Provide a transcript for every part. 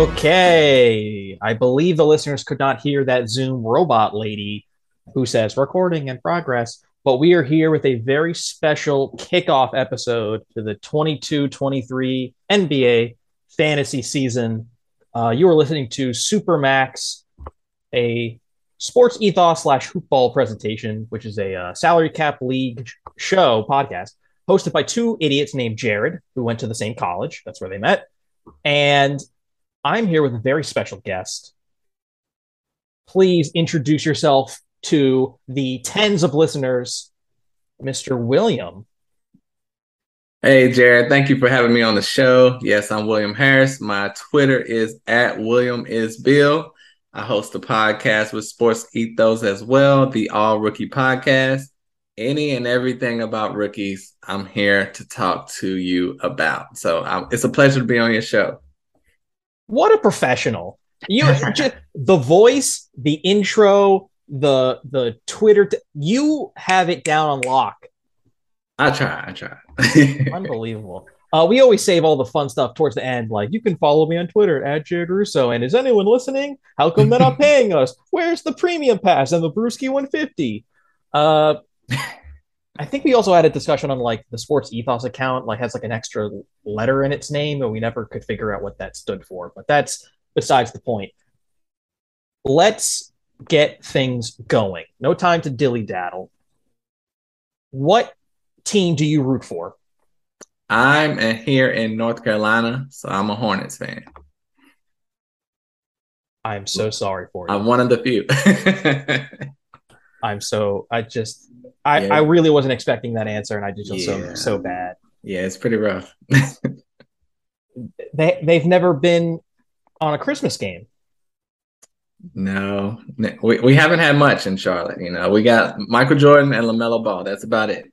Okay. I believe the listeners could not hear that Zoom robot lady who says recording in progress, but we are here with a very special kickoff episode to the 22 23 NBA fantasy season. Uh, you are listening to Supermax, a sports ethos slash hoopball presentation, which is a uh, salary cap league show podcast hosted by two idiots named Jared, who went to the same college. That's where they met. And I'm here with a very special guest. Please introduce yourself to the tens of listeners, Mr. William. Hey, Jared. Thank you for having me on the show. Yes, I'm William Harris. My Twitter is at William is Bill. I host a podcast with Sports Ethos as well, the All Rookie Podcast. Any and everything about rookies, I'm here to talk to you about. So um, it's a pleasure to be on your show. What a professional! You just, the voice, the intro, the the Twitter. T- you have it down on lock. I try. I try. Unbelievable. Uh, we always save all the fun stuff towards the end. Like, you can follow me on Twitter at Jared Russo. And is anyone listening? How come they're not paying us? Where's the premium pass and the Brewski 150? Uh, I think we also had a discussion on like the Sports Ethos account, like has like an extra letter in its name, and we never could figure out what that stood for. But that's besides the point. Let's get things going. No time to dilly daddle. What team do you root for? I'm here in North Carolina, so I'm a Hornets fan. I'm so sorry for you. I'm one of the few. I'm so I just I, yeah. I really wasn't expecting that answer and I just feel yeah. so so bad. Yeah, it's pretty rough. they they've never been on a Christmas game. No, we, we haven't had much in Charlotte. You know, we got Michael Jordan and LaMelo Ball. That's about it.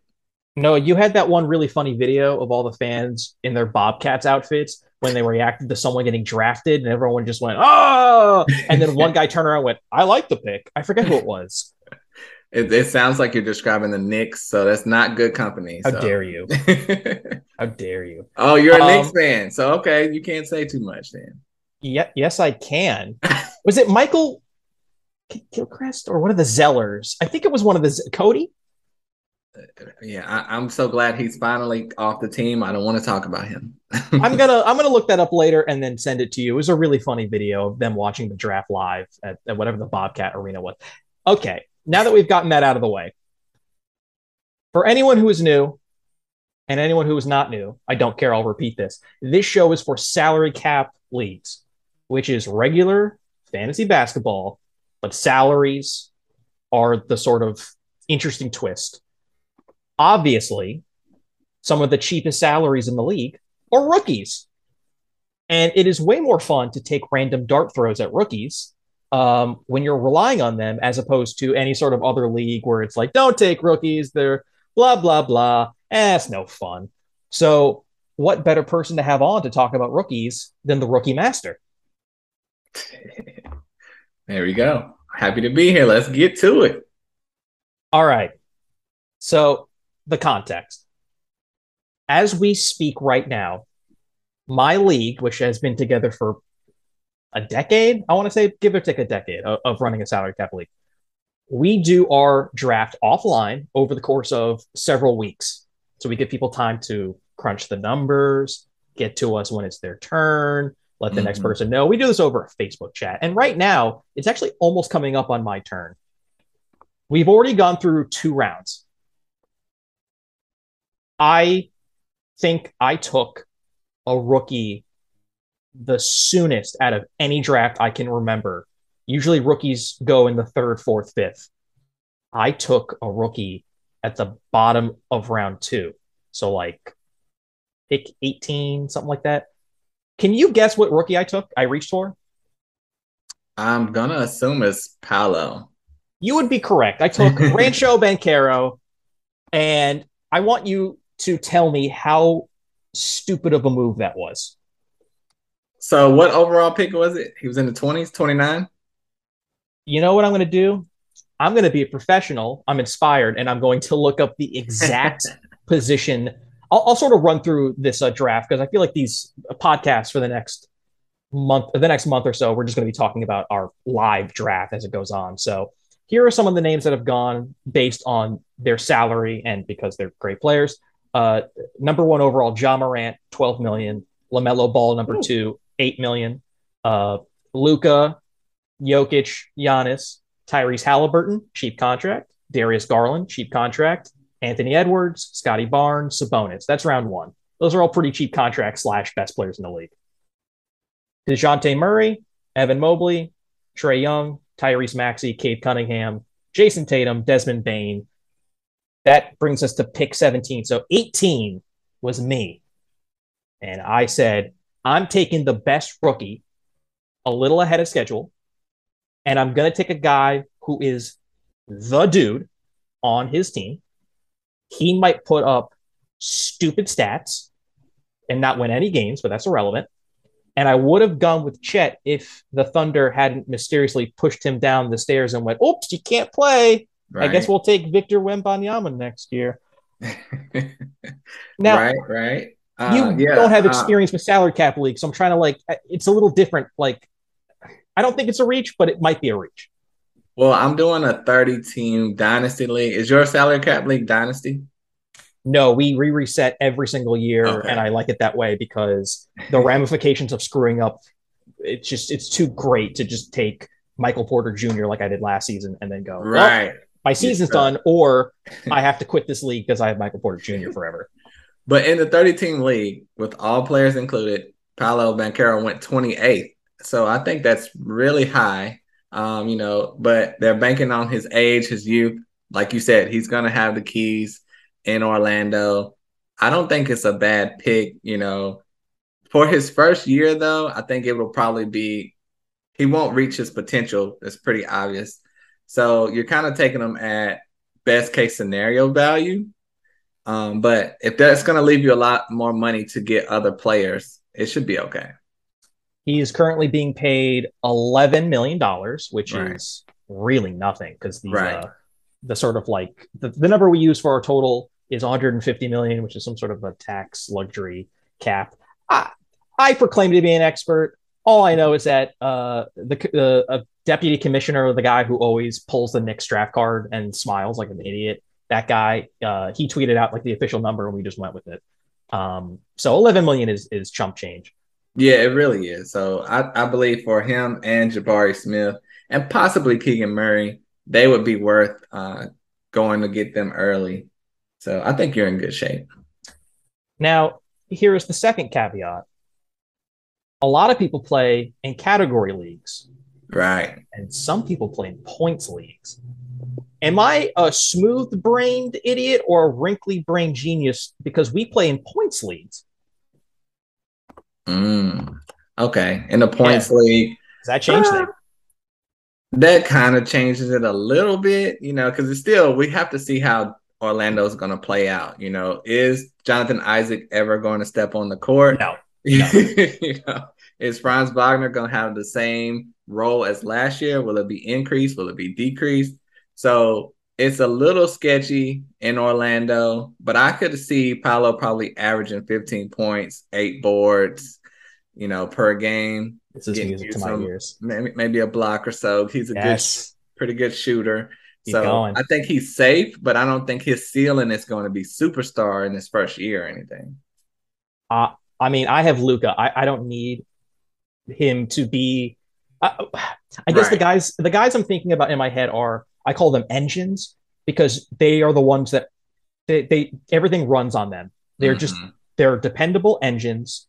No, you had that one really funny video of all the fans in their Bobcats outfits when they reacted to someone getting drafted, and everyone just went, "Oh!" And then one guy turned around and went, "I like the pick." I forget who it was. It, it, sounds like you're describing the Knicks, so that's not good company. How dare you? How dare you? Oh, you're a um, Knicks fan, so okay, you can't say too much then. Yeah, yes, I can. was it Michael Gilchrist or one of the Zellers? I think it was one of the Cody. Yeah, I, am so glad he's finally off the team. I don't want to talk about him. I'm gonna I'm gonna look that up later and then send it to you. It was a really funny video of them watching the draft live at, at whatever the Bobcat Arena was. Okay, now that we've gotten that out of the way, for anyone who is new and anyone who is not new, I don't care. I'll repeat this. This show is for salary cap leagues, which is regular fantasy basketball, but salaries are the sort of interesting twist. Obviously, some of the cheapest salaries in the league are rookies. And it is way more fun to take random dart throws at rookies um, when you're relying on them as opposed to any sort of other league where it's like, don't take rookies, they're blah, blah, blah. Eh, it's no fun. So, what better person to have on to talk about rookies than the rookie master? there we go. Happy to be here. Let's get to it. All right. So, the context. As we speak right now, my league, which has been together for a decade. I want to say give or take a decade of, of running a salary cap league. We do our draft offline over the course of several weeks. So we give people time to crunch the numbers, get to us when it's their turn, let the mm-hmm. next person know. We do this over a Facebook chat. And right now, it's actually almost coming up on my turn. We've already gone through two rounds. I think I took a rookie the soonest out of any draft I can remember. Usually rookies go in the third, fourth, fifth. I took a rookie at the bottom of round two. So like pick 18, something like that. Can you guess what rookie I took? I reached for? I'm gonna assume it's Paolo. You would be correct. I took Rancho Banchero, and I want you to tell me how stupid of a move that was. So what overall pick was it? He was in the 20s, 29? You know what I'm going to do? I'm going to be a professional. I'm inspired and I'm going to look up the exact position. I'll, I'll, sort of run through this uh, draft because I feel like these podcasts for the next month, the next month or so, we're just going to be talking about our live draft as it goes on. So here are some of the names that have gone based on their salary and because they're great players. Uh, number one overall, Ja Morant, 12 million. LaMelo Ball, number Ooh. two, 8 million. Uh, Luka, Jokic, Giannis, Tyrese Halliburton, cheap contract. Darius Garland, cheap contract. Anthony Edwards, Scottie Barnes, Sabonis. That's round one. Those are all pretty cheap contracts slash best players in the league. DeJounte Murray, Evan Mobley, Trae Young, Tyrese Maxey, Cade Cunningham, Jayson Tatum, Desmond Bane. That brings us to pick 17. So 18 was me. And I said, I'm taking the best rookie a little ahead of schedule. And I'm going to take a guy who is the dude on his team. He might put up stupid stats and not win any games, but that's irrelevant. And I would have gone with Chet if the Thunder hadn't mysteriously pushed him down the stairs and went, "Oops, you can't play." Right. I guess we'll take Victor Wembanyama next year. now, right, right. Uh, you yeah, don't have uh, experience uh, with salary cap league, so I'm trying to like. It's a little different. Like, I don't think it's a reach, but it might be a reach. Well, I'm doing a 30 team dynasty league. Is your salary cap league dynasty? no, we re reset every single year, okay. and I like it that way because the ramifications of screwing up, it's just it's too great to just take Michael Porter Jr. like I did last season and then go right. Well, my season's done, or I have to quit this league because I have Michael Porter Jr. forever. But in the 30 team league, with all players included, Paolo Banchero went 28th. So I think that's really high. Um, you know, but they're banking on his age, his youth. Like you said, he's going to have the keys in Orlando. I don't think it's a bad pick, you know. For his first year, though, I think it will probably be he won't reach his potential. It's pretty obvious. So you're kind of taking him at best case scenario value. Um, but if that's going to leave you a lot more money to get other players, it should be okay. He is currently being paid $11 million, which right. is really nothing because the, right. uh, the sort of like the, the number we use for our total is 150 million, which is some sort of a tax luxury cap. I, I proclaim to be an expert. All I know is that uh, the uh, deputy commissioner, the guy who always pulls the Knicks draft card and smiles like an idiot, that guy, uh, he tweeted out like the official number, and we just went with it. Um, so 11 million is is chump change. Yeah, it really is. So I, I believe for him and Jabari Smith and possibly Keegan Murray, they would be worth uh, going to get them early. So I think you're in good shape. Now, here is the second caveat. A lot of people play in category leagues. Right. And some people play in points leagues. Am I a smooth brained idiot or a wrinkly brained genius because we play in points leagues? Mm, okay. In the points yeah. league. Does that change uh, things? That kind of changes it a little bit, you know, because it's still, we have to see how Orlando's going to play out. You know, is Jonathan Isaac ever going to step on the court? No. no. you know, is Franz Wagner going to have the same role as last year? Will it be increased? Will it be decreased? So it's a little sketchy in Orlando, but I could see Paolo probably averaging 15 points, eight boards, you know, per game. This is music to some, my ears. Maybe, maybe a block or so. He's a yes. good, pretty good shooter. Keep so going. I think he's safe, but I don't think his ceiling is going to be superstar in his first year or anything. Uh, I mean, I have Luka. I, I don't need him to be. Uh, I guess right. the guys, the guys I'm thinking about in my head are I call them engines because they are the ones that they, they everything runs on them. They're mm-hmm. just they're dependable engines.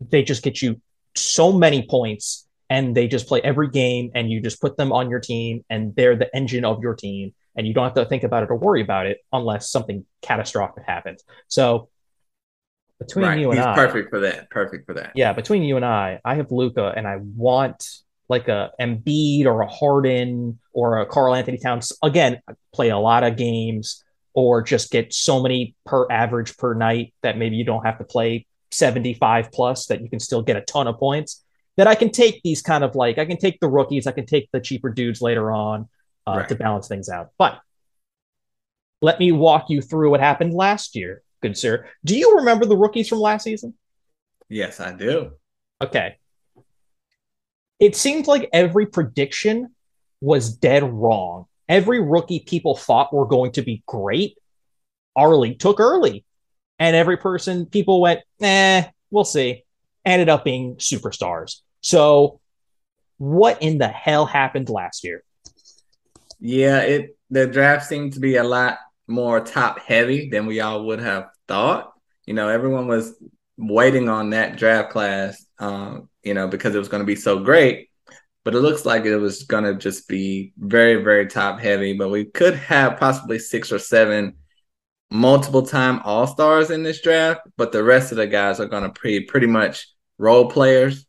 They just get you so many points and they just play every game and you just put them on your team and they're the engine of your team and you don't have to think about it or worry about it unless something catastrophic happens. So between right. you and He's I, perfect for that. Perfect for that. Yeah, between you and I, I have Luka and I want like a Embiid or a Harden or a Karl-Anthony Towns. Again, play a lot of games or just get so many per average per night that maybe you don't have to play 75 plus that you can still get a ton of points that I can take these kind of like I can take the rookies, I can take the cheaper dudes later on uh, right. to balance things out. But let me walk you through what happened last year, good sir. Do you remember the rookies from last season? Yes, I do. Okay. It seemed like every prediction was dead wrong. Every rookie people thought were going to be great, our took early. And every person people went, eh, we'll see. Ended up being superstars. So what in the hell happened last year? Yeah, it the draft seemed to be a lot more top heavy than we all would have thought. You know, everyone was waiting on that draft class, um, you know, because it was going to be so great. But it looks like it was going to just be very, very top heavy. But we could have possibly six or seven multiple time All Stars in this draft. But the rest of the guys are going to be pretty much role players.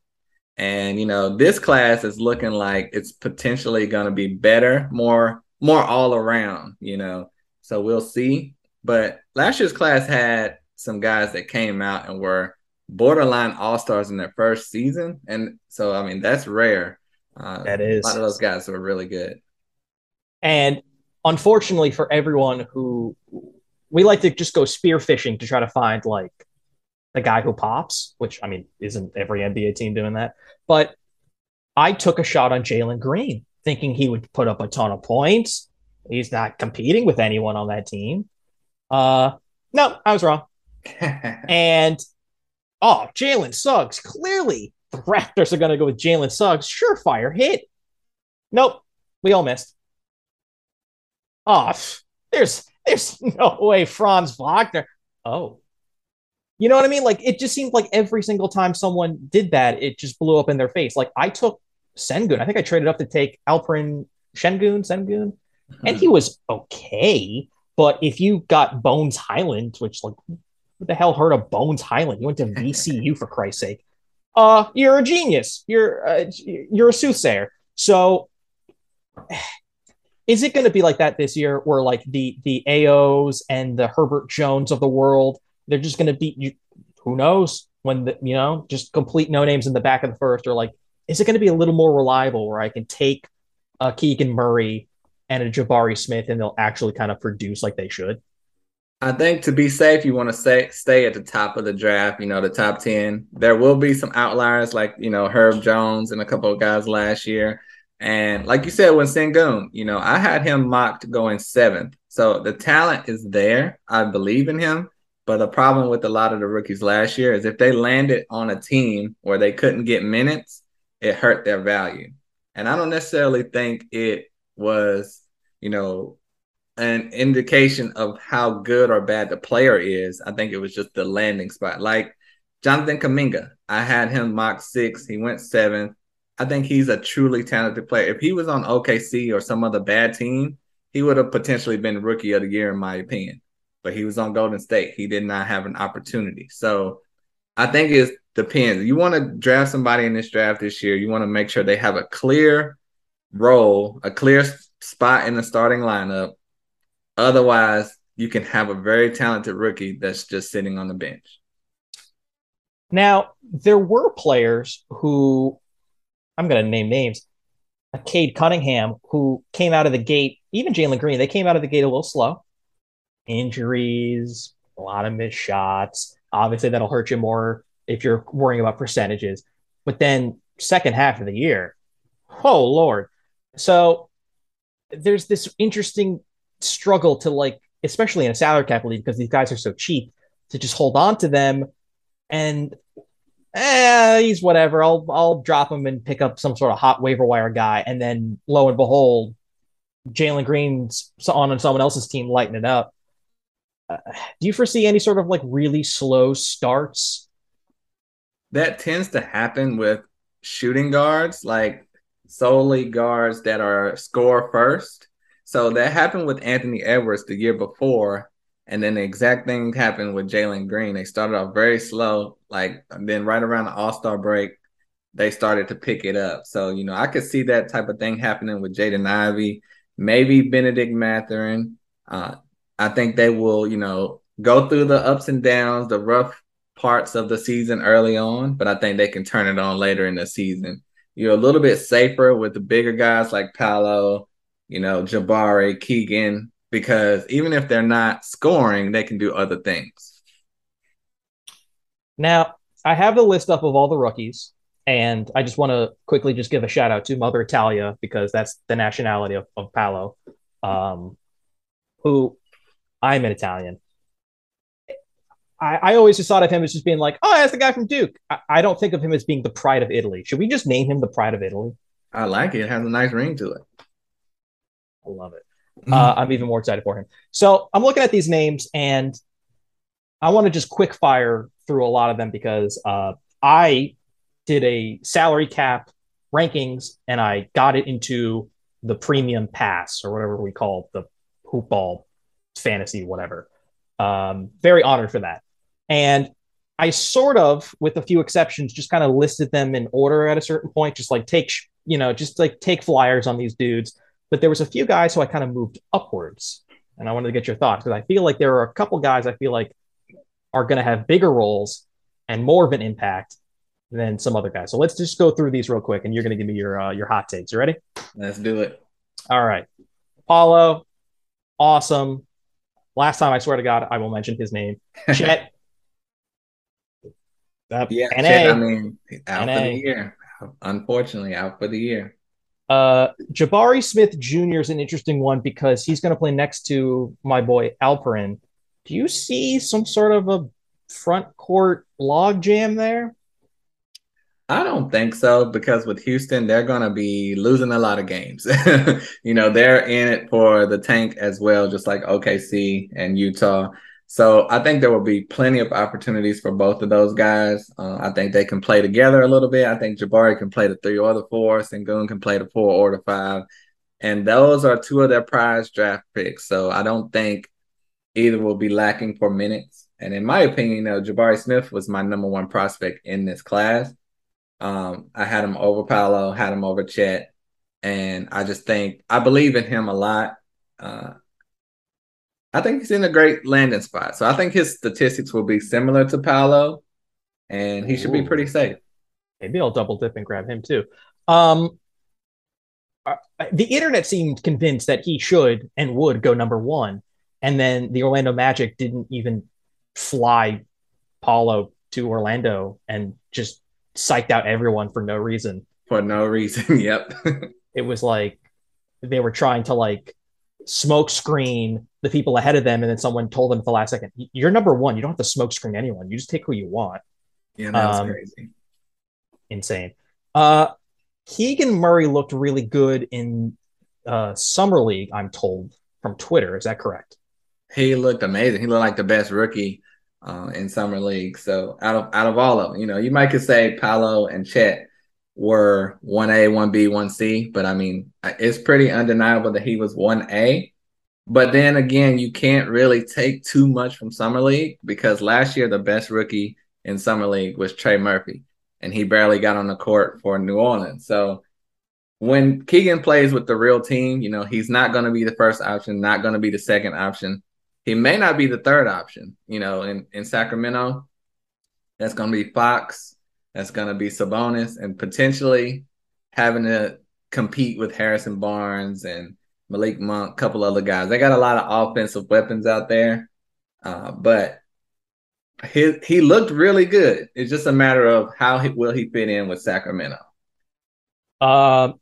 And you know, this class is looking like it's potentially going to be better, more more all around. You know, so we'll see. But last year's class had some guys that came out and were borderline all stars in their first season, and so I mean that's rare. Uh, that is a lot of those guys were really good. And unfortunately for everyone who we like to just go spear fishing to try to find like the guy who pops, which I mean, isn't every NBA team doing that? But I took a shot on Jalen Green, thinking he would put up a ton of points. He's not competing with anyone on that team. Uh, no, I was wrong. and oh, Jalen Suggs. Clearly, the Raptors are going to go with Jalen Suggs. Surefire hit. Nope, we all missed. Oh, there's there's no way Franz Wagner. Oh, you know what I mean? Like it just seemed like every single time someone did that, it just blew up in their face. Like I took Sengun. I think I traded up to take Alperen Sengun, Sengun, mm-hmm. and he was okay. But if you got Bones Hyland, which like what the hell heard of Bones Hyland? You went to VCU for Christ's sake. Uh, you're a genius. You're uh, you're a soothsayer. So is it going to be like that this year where like the the Ayos and the Herbert Jones of the world they're just going to beat you. Who knows when the, you know just complete no names in the back of the first, or like, is it going to be a little more reliable where I can take a Keegan Murray and a Jabari Smith and they'll actually kind of produce like they should? I think to be safe, you want to stay stay at the top of the draft. You know, the top ten. There will be some outliers like you know Herb Jones and a couple of guys last year. And like you said, when Sengun, you know, I had him mocked going seventh. So the talent is there. I believe in him. But the problem with a lot of the rookies last year is if they landed on a team where they couldn't get minutes, it hurt their value. And I don't necessarily think it was, you know, an indication of how good or bad the player is. I think it was just the landing spot. Like Jonathan Kuminga, I had him mock six. He went seventh. I think he's a truly talented player. If he was on OKC or some other bad team, he would have potentially been rookie of the year, in my opinion but he was on Golden State. He did not have an opportunity. So I think it depends. You want to draft somebody in this draft this year, you want to make sure they have a clear role, a clear spot in the starting lineup. Otherwise, you can have a very talented rookie that's just sitting on the bench. Now, there were players who I'm going to name names. Cade Cunningham, who came out of the gate, even Jalen Green, they came out of the gate a little slow injuries, a lot of missed shots. Obviously, that'll hurt you more if you're worrying about percentages. But then, second half of the year, oh Lord. So there's this interesting struggle to like, especially in a salary cap league, because these guys are so cheap, to just hold on to them and eh, he's whatever. I'll I'll drop him and pick up some sort of hot waiver wire guy, and then lo and behold, Jalen Green's on someone else's team lighting it up do you foresee any sort of like really slow starts? That tends to happen with shooting guards, like solely guards that are score first. So that happened with Anthony Edwards the year before. And then the exact thing happened with Jalen Green. They started off very slow, like then right around the All Star break, they started to pick it up. So, you know, I could see that type of thing happening with Jaden Ivey, maybe Benedict Mathurin. Uh, I think they will, you know, go through the ups and downs, the rough parts of the season early on, but I think they can turn it on later in the season. You're a little bit safer with the bigger guys like Paolo, you know, Jabari, Keegan, because even if they're not scoring, they can do other things. Now, I have the list up of all the rookies, And I just want to quickly just give a shout out to Mother Italia because that's the nationality of, of Paolo, um, who I'm an Italian. I, I, always just thought of him as just being like, oh, that's the guy from Duke. I, I, don't think of him as being the pride of Italy. Should we just name him the pride of Italy? I like it. It has a nice ring to it. I love it. Mm. Uh, I'm even more excited for him. So I'm looking at these names and I want to just quick fire through a lot of them because uh, I did a salary cap rankings and I got it into the premium pass or whatever we call the hoop ball fantasy, whatever. Um, very honored for that. And I sort of, with a few exceptions, just kind of listed them in order at a certain point, just like take, you know, just like take flyers on these dudes. But there was a few guys who I kind of moved upwards, and I wanted to get your thoughts because I feel like there are a couple guys I feel like are going to have bigger roles and more of an impact than some other guys. So let's just go through these real quick, and you're going to give me your uh, your hot takes. You ready? Let's do it. All right, Paolo, awesome. Last time, I swear to God, I will mention his name. Chet. uh, yeah, NA. Chet, I mean, out NA. for the year. Unfortunately, out for the year. Uh, Jabari Smith Jr. is an interesting one because he's going to play next to my boy Alperen. Do you see some sort of a front court log jam there? I don't think so because with Houston, they're going to be losing a lot of games. you know, they're in it for the tank as well, just like OKC and Utah. So I think there will be plenty of opportunities for both of those guys. Uh, I think they can play together a little bit. I think Jabari can play the three or the four, Sengun can play the four or the five. And those are two of their prize draft picks. So I don't think either will be lacking for minutes. And in my opinion, know, Jabari Smith was my number one prospect in this class. Um, I had him over Paolo, had him over Chet, and I just think I believe in him a lot. Uh, I think he's in a great landing spot. So I think his statistics will be similar to Paolo, and he should be pretty safe. Maybe I'll double dip and grab him too. Um, uh, the internet seemed convinced that he should and would go number one, and then the Orlando Magic didn't even fly Paolo to Orlando and just psyched out everyone for no reason. For no reason. yep. it was like they were trying to like smoke screen the people ahead of them, and then someone told them at the last second, "You're number one. You don't have to smoke screen anyone. You just take who you want." Yeah, that's um, crazy. Insane. Uh, Keegan Murray looked really good in uh, summer league. I'm told from Twitter. Is that correct? He looked amazing. He looked like the best rookie uh, in summer league. So out of out of all of them, you know, you might could say Paolo and Chet were one A, one B, one C, but I mean, it's pretty undeniable that he was one A. But then again, you can't really take too much from summer league because last year the best rookie in summer league was Trey Murphy, and he barely got on the court for New Orleans. So when Keegan plays with the real team, you know, he's not going to be the first option, not going to be the second option he may not be the third option. You know, in in Sacramento, that's going to be Fox. That's going to be Sabonis, and potentially having to compete with Harrison Barnes and Malik Monk, a couple other guys. They got a lot of offensive weapons out there, uh, but he he looked really good. It's just a matter of how he, will he fit in with Sacramento. Um,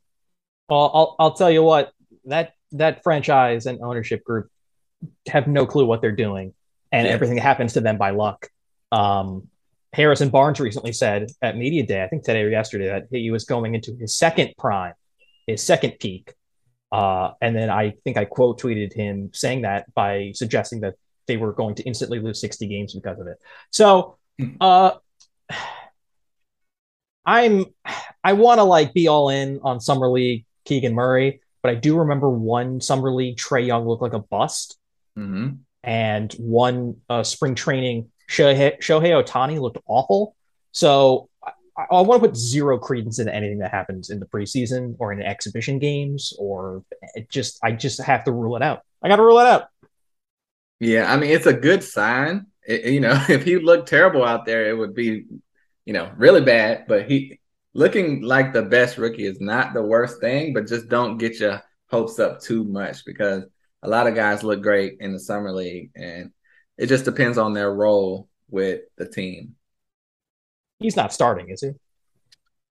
well, I'll I'll tell you what that that franchise and ownership group have no clue what they're doing, and yeah. everything happens to them by luck. Um, Harrison Barnes recently said at media day, I think today or yesterday, that he was going into his second prime, his second peak. Uh, and then I think I quote tweeted him saying that by suggesting that they were going to instantly lose 60 games because of it. So, hmm. uh, I'm I want to like be all in on summer league Keegan Murray, but I do remember one summer league Trae Young looked like a bust, Mm-hmm. And one uh, spring training, Shohei, Shohei Ohtani looked awful. So I, want to put zero credence into anything that happens in the preseason or in exhibition games, or eh, just I just have to rule it out. I got to rule it out. Yeah, I mean it's a good sign. It, you know, if he looked terrible out there, it would be, you know, really bad. But he looking like the best rookie is not the worst thing. But just don't get your hopes up too much because a lot of guys look great in the summer league, and it just depends on their role with the team. He's not starting, is he?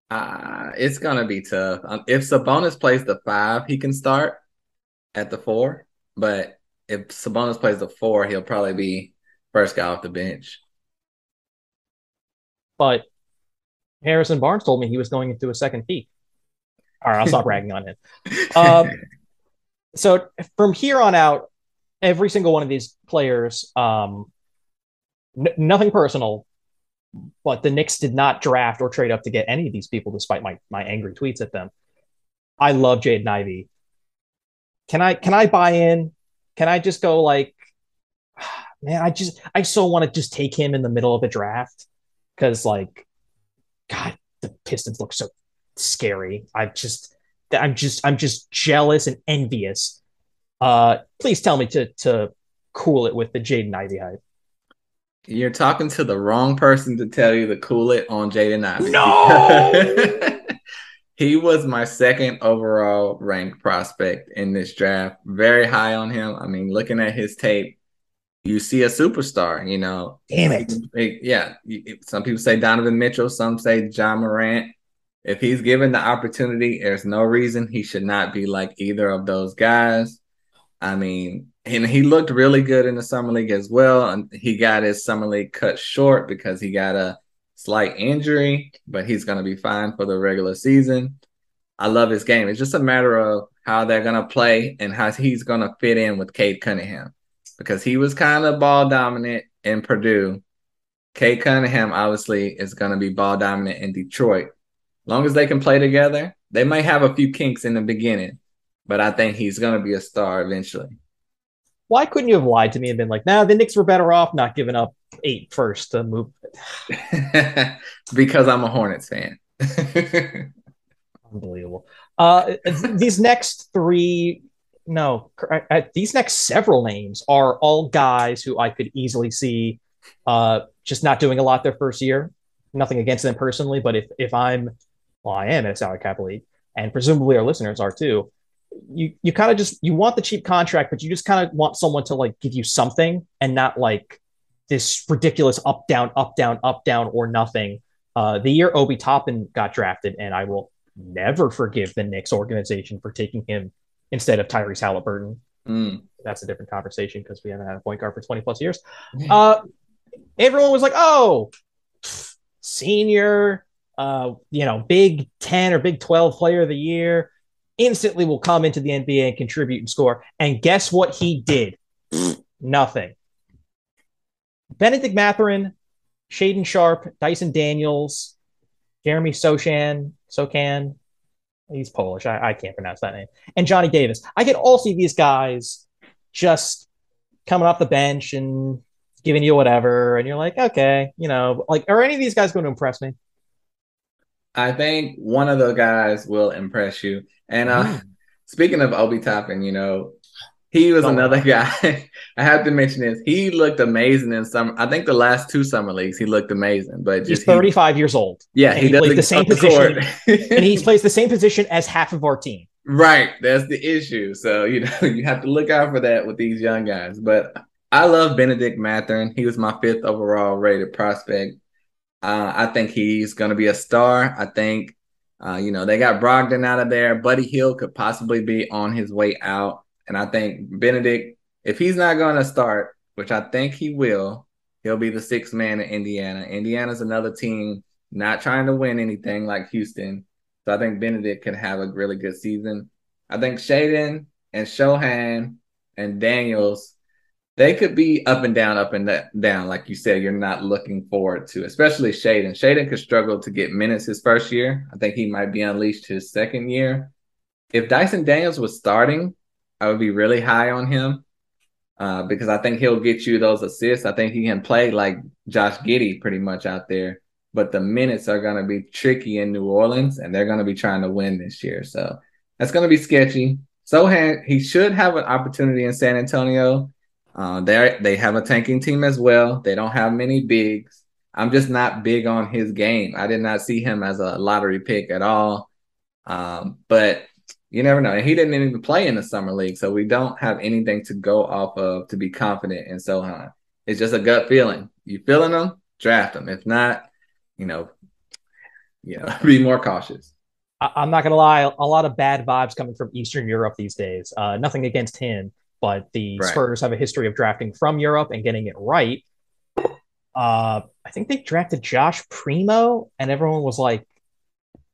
Uh, it's gonna be tough. Um, if Sabonis plays the five, he can start at the four. But if Sabonis plays the four, he'll probably be first guy off the bench. But Harrison Barnes told me he was going into a second peak. All right, I'll stop ragging on him. Um, so from here on out, every single one of these players, um, n- nothing personal, but the Knicks did not draft or trade up to get any of these people, despite my my angry tweets at them. I love Jaden Ivey. Can I can I buy in? Can I just go like, man? I just I so want to just take him in the middle of the draft because like, God, the Pistons look so scary. I just I'm just I'm just jealous and envious. Uh, please tell me to to cool it with the Jaden Ivey hype. You're talking to the wrong person to tell you to cool it on Jaden Ivey. No. he was my second overall ranked prospect in this draft. Very high on him. I mean, looking at his tape, you see a superstar, you know. Damn it. Yeah. Some people say Donovan Mitchell, some say Ja Morant. If he's given the opportunity, there's no reason he should not be like either of those guys. I mean, and he looked really good in the summer league as well. And he got his summer league cut short because he got a slight injury, but he's going to be fine for the regular season. I love his game. It's just a matter of how they're going to play and how he's going to fit in with Cade Cunningham because he was kind of ball dominant in Purdue. Cade Cunningham obviously is going to be ball dominant in Detroit. As long as they can play together, they might have a few kinks in the beginning, but I think he's going to be a star eventually. Why couldn't you have lied to me and been like, nah, the Knicks were better off not giving up eight first to move? because I'm a Hornets fan. Unbelievable. Uh, these next three, no, these next several names are all guys who I could easily see uh, just not doing a lot their first year. Nothing against them personally, but if if I'm, well, I am in a salary cap league, and presumably our listeners are too you you kind of just you want the cheap contract, but you just kind of want someone to like give you something and not like this ridiculous up down up down up down or nothing. Uh, the year Obi Toppin got drafted, and I will never forgive the Knicks organization for taking him instead of Tyrese Halliburton. Mm. That's a different conversation because we haven't had a point guard for 20 plus years. Uh, everyone was like, oh, senior, uh, you know, Big 10 or Big 12 player of the year instantly will come into the NBA and contribute and score. And guess what he did? Nothing. Benedict Mathurin, Shaedon Sharpe, Dyson Daniels, Jeremy Sochan, Sokan. He's Polish. I, I can't pronounce that name. And Johnny Davis. I can all see these guys just coming off the bench and giving you whatever. And you're like, okay, you know, like, are any of these guys going to impress me? I think one of the guys will impress you. And uh, mm. speaking of Obi Toppin, you know, he was another guy. I have to mention this. He looked amazing in some. I think the last two summer leagues, he looked amazing. But he's 35 he, years old. Yeah, he, he plays the same position, and he plays the same position as half of our team. Right, that's the issue. So you know you have to look out for that with these young guys. But I love Benedict Mathurin. He was my fifth overall rated prospect. Uh, I think he's going to be a star. I think uh, you know, they got Brogdon out of there. Buddy Hield could possibly be on his way out. And I think Benedict, if he's not going to start, which I think he will, he'll be the sixth man in Indiana. Indiana's another team not trying to win anything like Houston. So I think Benedict can have a really good season. I think Shaedon and Sochan and Daniels they could be up and down, up and down. Like you said, you're not looking forward to, especially Shaedon. Shaedon could struggle to get minutes his first year. I think he might be unleashed his second year. If Dyson Daniels was starting, I would be really high on him uh, because I think he'll get you those assists. I think he can play like Josh Giddey pretty much out there, but the minutes are going to be tricky in New Orleans and they're going to be trying to win this year. So that's going to be sketchy. So he should have an opportunity in San Antonio uh, they they have a tanking team as well. They don't have many bigs. I'm just not big on his game. I did not see him as a lottery pick at all. Um, but you never know. He didn't even play in the summer league, so we don't have anything to go off of to be confident in Sochan. It's just a gut feeling. You feeling them, draft them. If not, you know, you know, be more cautious. I- am not gonna lie, a lot of bad vibes coming from Eastern Europe these days. Uh, nothing against him, but the right. Spurs have a history of drafting from Europe and getting it right. Uh, I think they drafted Josh Primo, and everyone was like,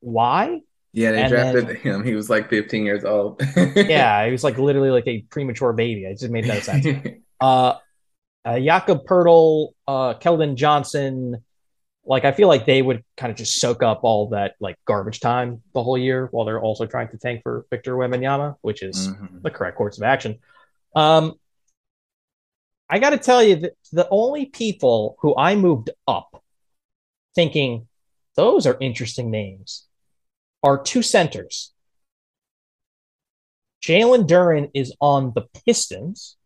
"Why?" Yeah, they and drafted then, him. He was like 15 years old. yeah, he was like literally like a premature baby. It just made no sense. uh, uh, Jakob Poeltl, uh, Keldon Johnson, like I feel like they would kind of just soak up all that like garbage time the whole year while they're also trying to tank for Victor Wembanyama, which is mm-hmm. the correct course of action. Um, I got to tell you that the only people who I moved up thinking those are interesting names are two centers. Jalen Duren is on the Pistons,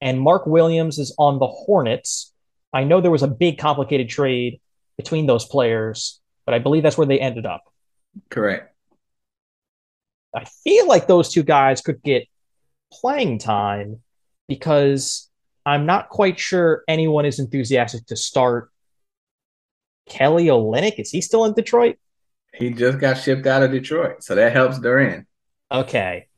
and Mark Williams is on the Hornets. I know there was a big complicated trade between those players, but I believe that's where they ended up. Correct. I feel like those two guys could get playing time because I'm not quite sure anyone is enthusiastic to start Kelly Olynyk. Is he still in Detroit? He just got shipped out of Detroit, so that helps Duren. Okay.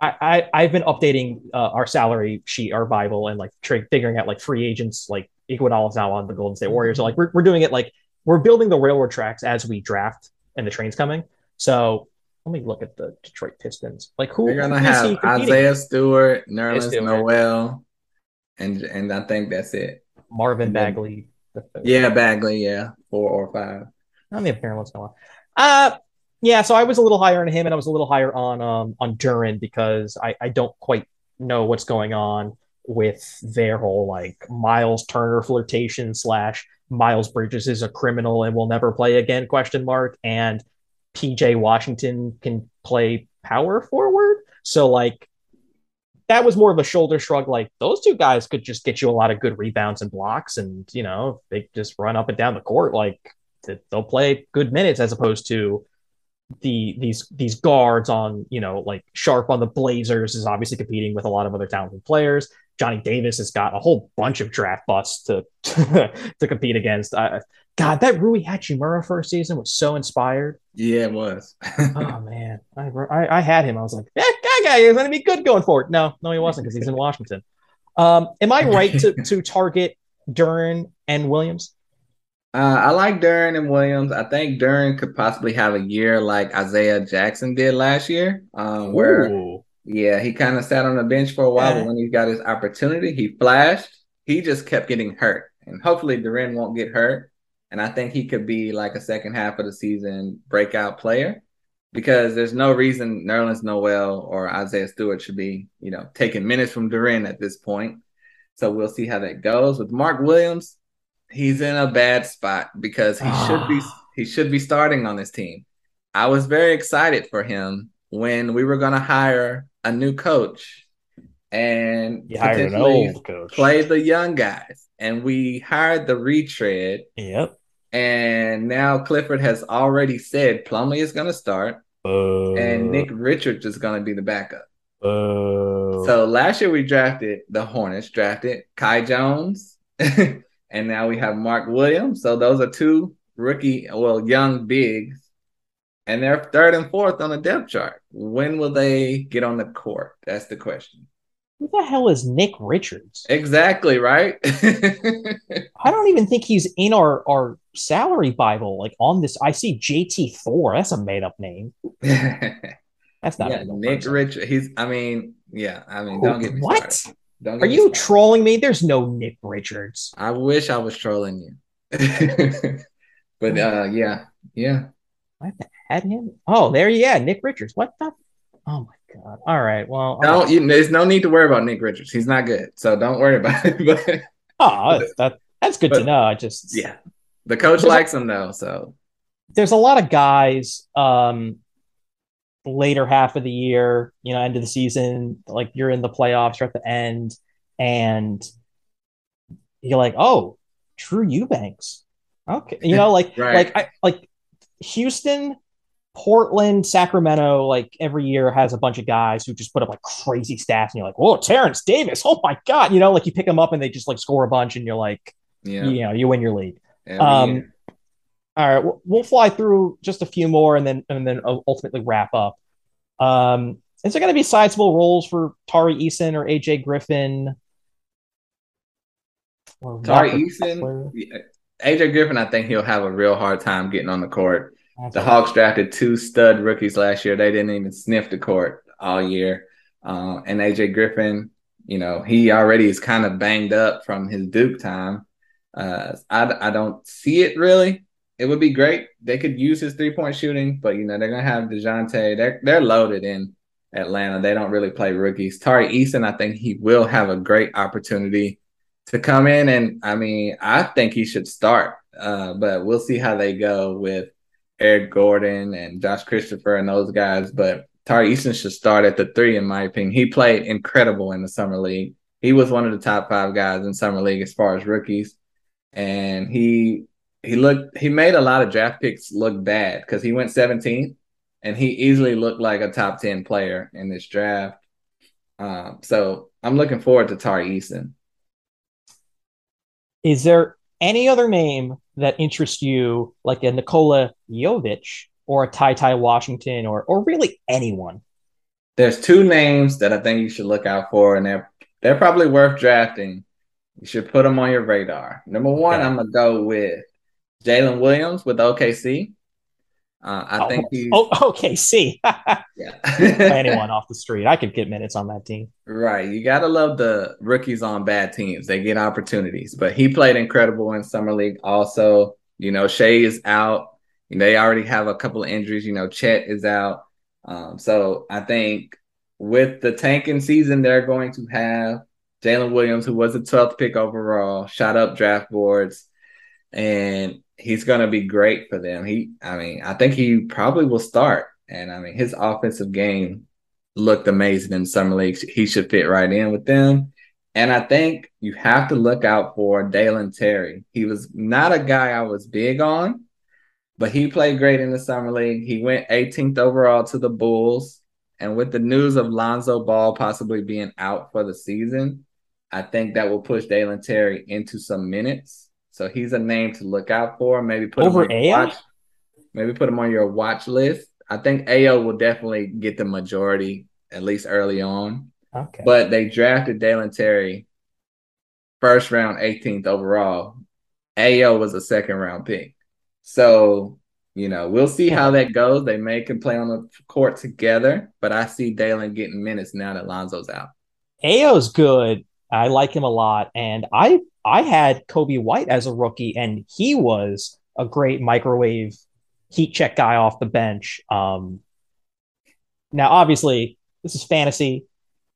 I, I have been updating uh, our salary sheet, our Bible, and like tra- figuring out like free agents. Like Iguodala's now on the Golden State Warriors, so like we're we're doing it like we're building the railroad tracks as we draft, and the train's coming. So let me look at the Detroit Pistons. Like who? You're gonna have Isaiah Stewart, Nerlens Noel, and and I think that's it. Marvin Bagley. Yeah, Bagley. Yeah, four or five. I mean, apparently Noel. Uh, yeah, so I was a little higher on him, and I was a little higher on um on Duren because I I don't quite know what's going on with their whole like Miles Turner flirtation slash Miles Bridges is a criminal and will never play again question mark and PJ Washington can play power forward. So like that was more of a shoulder shrug. Like those two guys could just get you a lot of good rebounds and blocks, and you know they just run up and down the court. Like they'll play good minutes as opposed to the these these guards on you know like Sharpe on the Blazers is obviously competing with a lot of other talented players. Johnny Davis has got a whole bunch of draft busts to to compete against. Uh, God, that Rui Hachimura first season was so inspired. Yeah, it was. oh man, I, I, I had him. I was like, that, that guy is going to be good going forward. No, no, he wasn't because he's in Washington. Um, am I right to to target Duren and Williams? Uh, I like Duren and Williams. I think Duren could possibly have a year like Isaiah Jackson did last year, um, where Ooh. Yeah, he kind of sat on the bench for a while, but when he got his opportunity, he flashed. He just kept getting hurt, and hopefully Duren won't get hurt. And I think he could be like a second half of the season breakout player because there's no reason Nerlens Noel or Isaiah Stewart should be, you know, taking minutes from Duren at this point. So we'll see how that goes. With Mark Williams, he's in a bad spot because he should be ah. he should be starting on this team. I was very excited for him when we were going to hire a new coach and potentially play the young guys. And we hired the retread. Yep. And now Clifford has already said Plumlee is going to start, uh, and Nick Richards is going to be the backup. Uh, so last year we drafted the Hornets, drafted Kai Jones, and now we have Mark Williams. So those are two rookie, well, young bigs, and they're third and fourth on the depth chart. When will they get on the court? That's the question. Who the hell is Nick Richards? Exactly right. I don't even think he's in our our salary Bible. Like on this, I see JT Thor. That's a made up name. That's not yeah, Nick Richards. He's. I mean, yeah. I mean, don't get me what? Started. Don't Are you trolling me? There's no Nick Richards. I wish I was trolling you. but uh yeah, yeah. I had him. Oh, there you yeah, Nick Richards. What the Oh my god. All right. Well, don't you, there's no need to worry about Nick Richards. He's not good. So don't worry about it. but Oh, that that's good but, to know. I just Yeah. The coach likes him though, so there's a lot of guys um later half of the year, you know, end of the season, like you're in the playoffs or at the end, and you're like, oh, Drew Eubanks. Okay. You know, like right. like I like Houston, Portland, Sacramento, like every year has a bunch of guys who just put up like crazy stats, and you're like, whoa, Terence Davis, oh my god, you know, like you pick them up and they just like score a bunch, and you're like, yeah, you know, you win your league. um, All right, we'll, we'll fly through just a few more and then and then ultimately wrap up. Um, is there going to be sizable roles for Tari Eason or AJ Griffin? Or Tari Eason, AJ Griffin, I think he'll have a real hard time getting on the court. That's the right. Hawks drafted two stud rookies last year. They didn't even sniff the court all year. Uh, and AJ Griffin, you know, he already is kind of banged up from his Duke time. Uh, I, I don't see it really. It would be great. They could use his three point shooting, but you know they're gonna have Dejounte. They're they're loaded in Atlanta. They don't really play rookies. Tari Eason, I think he will have a great opportunity to come in, and I mean I think he should start. Uh, but we'll see how they go with Eric Gordon and Josh Christopher and those guys. But Tari Eason should start at the three, in my opinion. He played incredible in the summer league. He was one of the top five guys in summer league as far as rookies, and he he looked he made a lot of draft picks look bad because he went 17th, and he easily looked like a top 10 player in this draft. Um, so I'm looking forward to Tari Eason. Is there any other name that interests you, like a Nikola Jovic or a Ty Ty Washington or or really anyone? There's two names that I think you should look out for, and they're they're probably worth drafting. You should put them on your radar. Number one, okay. I'm gonna go with Jalen Williams with OKC. Uh, I oh, think he's oh, OKC. yeah, anyone off the street, I could get minutes on that team. Right, you gotta love the rookies on bad teams. They get opportunities, but he played incredible in summer league. Also, you know, Shai is out. They already have a couple of injuries. You know, Chet is out. Um, so I think with the tanking season, they're going to have Jalen Williams, who was the 12th pick overall, shot up draft boards, and he's going to be great for them. He, I mean, I think he probably will start. And I mean, his offensive game looked amazing in summer leagues. He should fit right in with them. And I think you have to look out for Dalen Terry. He was not a guy I was big on, but he played great in the summer league. He went 18th overall to the Bulls. And with the news of Lonzo Ball possibly being out for the season, I think that will push Dalen Terry into some minutes. So he's a name to look out for. Maybe put over him on watch. Maybe put him on your watch list. I think Ayo will definitely get the majority at least early on. Okay. But they drafted Dalen Terry first round, 18th overall. Ayo was a second round pick. So, you know, we'll see how that goes. They may can play on the court together, but I see Dalen getting minutes now that Lonzo's out. Ayo's good. I like him a lot. And I I had Coby White as a rookie, and he was a great microwave heat check guy off the bench. Um, now, obviously, this is fantasy,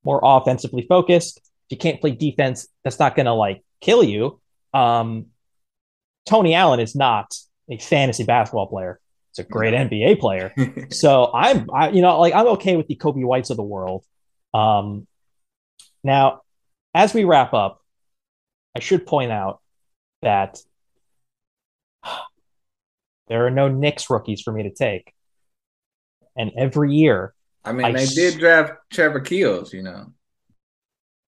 more offensively focused. If you can't play defense, that's not going to like kill you. Um, Tony Allen is not a fantasy basketball player. It's a great NBA player. so I'm, I, you know, like I'm okay with the Coby Whites of the world. Um, now, as we wrap up, I should point out that there are no Knicks rookies for me to take. And every year, I mean, I they did draft Trevor Keels, you know.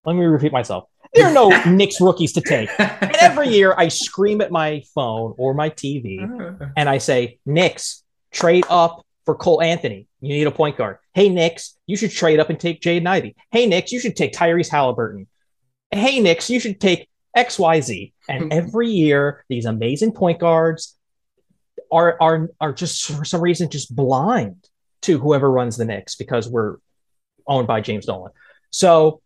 Let me repeat myself. There are no Knicks rookies to take. And every year, I scream at my phone or my TV and I say, Knicks, trade up for Cole Anthony. You need a point guard. Hey, Knicks, you should trade up and take Jaden Ivey. Hey, Knicks, you should take Tyrese Haliburton. Hey, Knicks, you should take XYZ. And hmm. every year, these amazing point guards are are are just for some reason just blind to whoever runs the Knicks because we're owned by James Dolan. So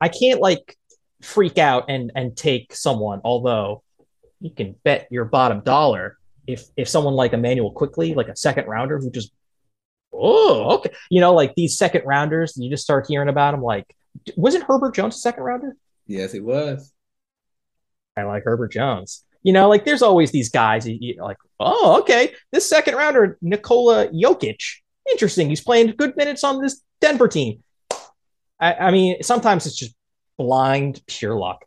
I can't like freak out and and take someone, although you can bet your bottom dollar if if someone like Immanuel Quickley, like a second rounder who just oh okay, you know, like these second rounders, you just start hearing about them. Like, wasn't Herbert Jones a second rounder? Yes, it was. I like Herbert Jones. You know, like there's always these guys you, like, oh, okay, this second rounder, Nikola Jokic, interesting. He's playing good minutes on this Denver team. I, I mean, sometimes it's just blind pure luck.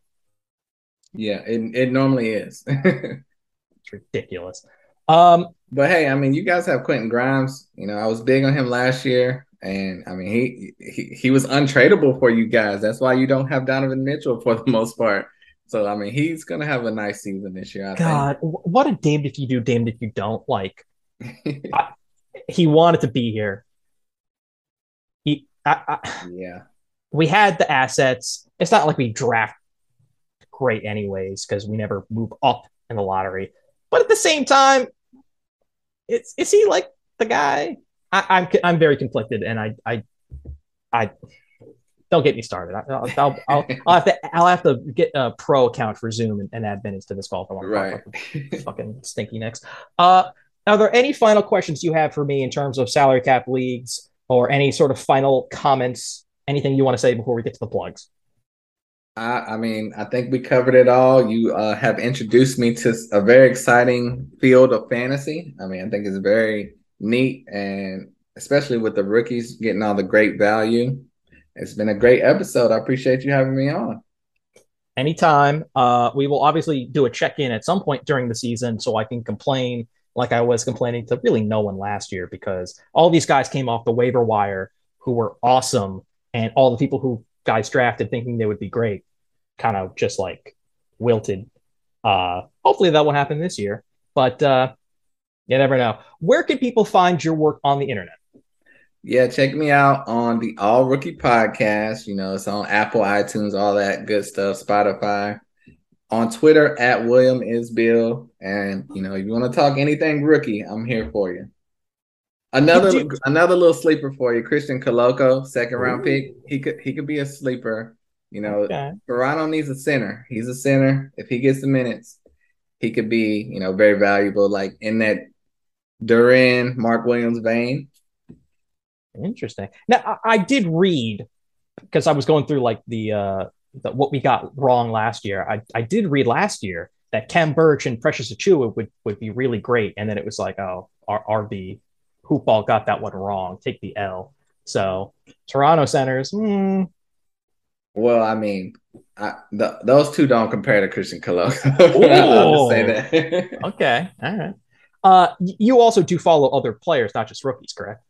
Yeah, it, it normally is. it's ridiculous. Um, but hey, I mean, you guys have Quentin Grimes. You know, I was big on him last year. And I mean, he, he he was untradeable for you guys. That's why you don't have Donovan Mitchell for the most part. So I mean, he's gonna have a nice season this year. I God, what a damned if you do, damned if you don't. Like, I, he wanted to be here. He, I, I, yeah. We had the assets. It's not like we draft great anyways because we never move up in the lottery. But at the same time, it's is he like the guy? I, I'm I'm very conflicted, and I I I don't get me started. I'll, I'll, I'll, I'll, have to I'll have to get a pro account for Zoom and, and add minutes to this call if I want to right. fucking stinky Knicks. Uh, are there any final questions you have for me in terms of salary cap leagues or any sort of final comments? Anything you want to say before we get to the plugs? I, I mean, I think we covered it all. You uh, have introduced me to a very exciting field of fantasy. I mean, I think it's very neat, and especially with the rookies getting all the great value. It's been a great episode. I appreciate you having me on. Anytime. Uh, we will obviously do a check in at some point during the season so I can complain like I was complaining to really no one last year because all these guys came off the waiver wire who were awesome, and all the people who guys drafted thinking they would be great kind of just like wilted. Uh, hopefully that won't happen this year, but uh, you never know. Where can people find your work on the internet? Yeah, check me out on the All Rookie Podcast. You know, it's on Apple, iTunes, all that good stuff, Spotify on Twitter at William is Bill. And you know, if you want to talk anything rookie, I'm here for you. Another you- another little sleeper for you, Christian Koloko, second round Ooh. pick. He could he could be a sleeper. You know, okay. Toronto needs a center. He's a center. If he gets the minutes, he could be, you know, very valuable, like in that Duren, Mark Williams vein. Interesting. Now I, I did read because I was going through like the uh the, what we got wrong last year. I, I did read last year that Khem Birch and Precious Achiuwa would, would be really great. And then it was like, oh, our RB Hoopball got that one wrong. Take the L. So Toronto centers. Hmm. Well, I mean, I, the, those two don't compare to Christian Koloko. say that. okay. All right. Uh, you also do follow other players, not just rookies, correct?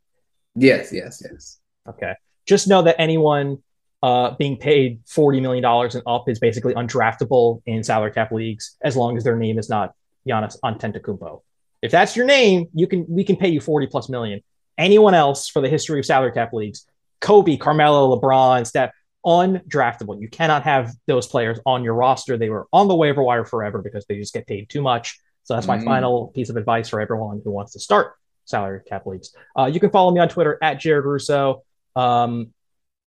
Yes, yes, yes. Okay. Just know that anyone uh, being paid $40 million and up is basically undraftable in salary cap leagues as long as their name is not Giannis Antetokounmpo. If that's your name, you can we can pay you 40 plus million. Anyone else for the history of salary cap leagues, Kobe, Carmelo, LeBron, Steph, undraftable. You cannot have those players on your roster. They were on the waiver wire forever because they just get paid too much. So that's my mm. final piece of advice for everyone who wants to start salary cap leagues. Uh, you can follow me on Twitter at Jared Russo. Um,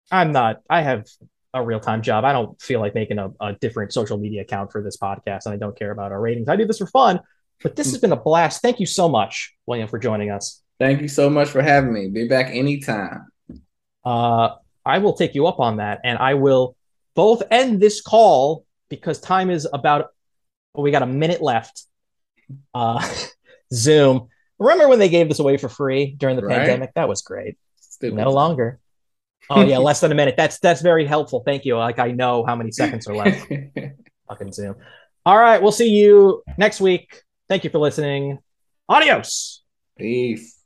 I'm not. I have a real time job. I don't feel like making a, a, different social media account for this podcast, and I don't care about our ratings. I do this for fun, but this has been a blast. Thank you so much, William, for joining us. Thank you so much for having me. Be back anytime. Uh, I will take you up on that, and I will both end this call because time is about. Well, we got a minute left. Uh, Zoom. Remember when they gave this away for free during the right? pandemic? That was great. Stupid. No longer. Oh yeah, less than a minute. That's that's very helpful. Thank you. Like I know how many seconds are left. Fucking Zoom. All right, we'll see you next week. Thank you for listening. Adios. Peace.